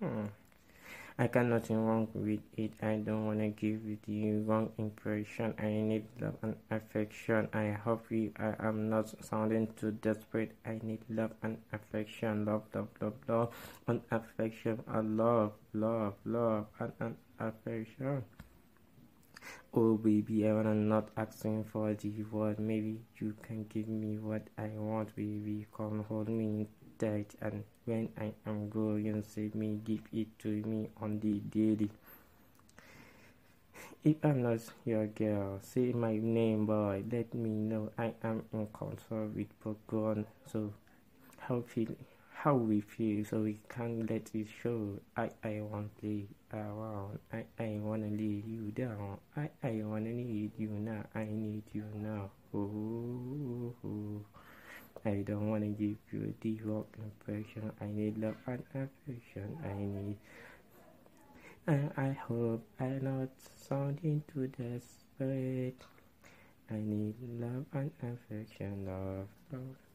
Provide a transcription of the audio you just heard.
Hmm. I got nothing wrong with it. I don't wanna give you the wrong impression. I need love and affection. I hope you, I am not sounding too desperate. I need love and affection. Love, love, love, love, and affection. I love, love, love, and, and affection. Oh baby, I wanna not asking for the word. Maybe you can give me what I want, baby. Come hold me tight, and when I am going, save me, give it to me on the daily. If I'm not your girl, say my name, boy. Let me know I am in control with Pokemon. So how feel? How we feel? So we can't let it show. I I want play around. I I wanna lay you down. I I wanna need you now. I need you now. Oh. oh. I don't want to give you the wrong impression. I need love and affection. I need. And I hope I'm not sounding too desperate. I need love and affection, love, love.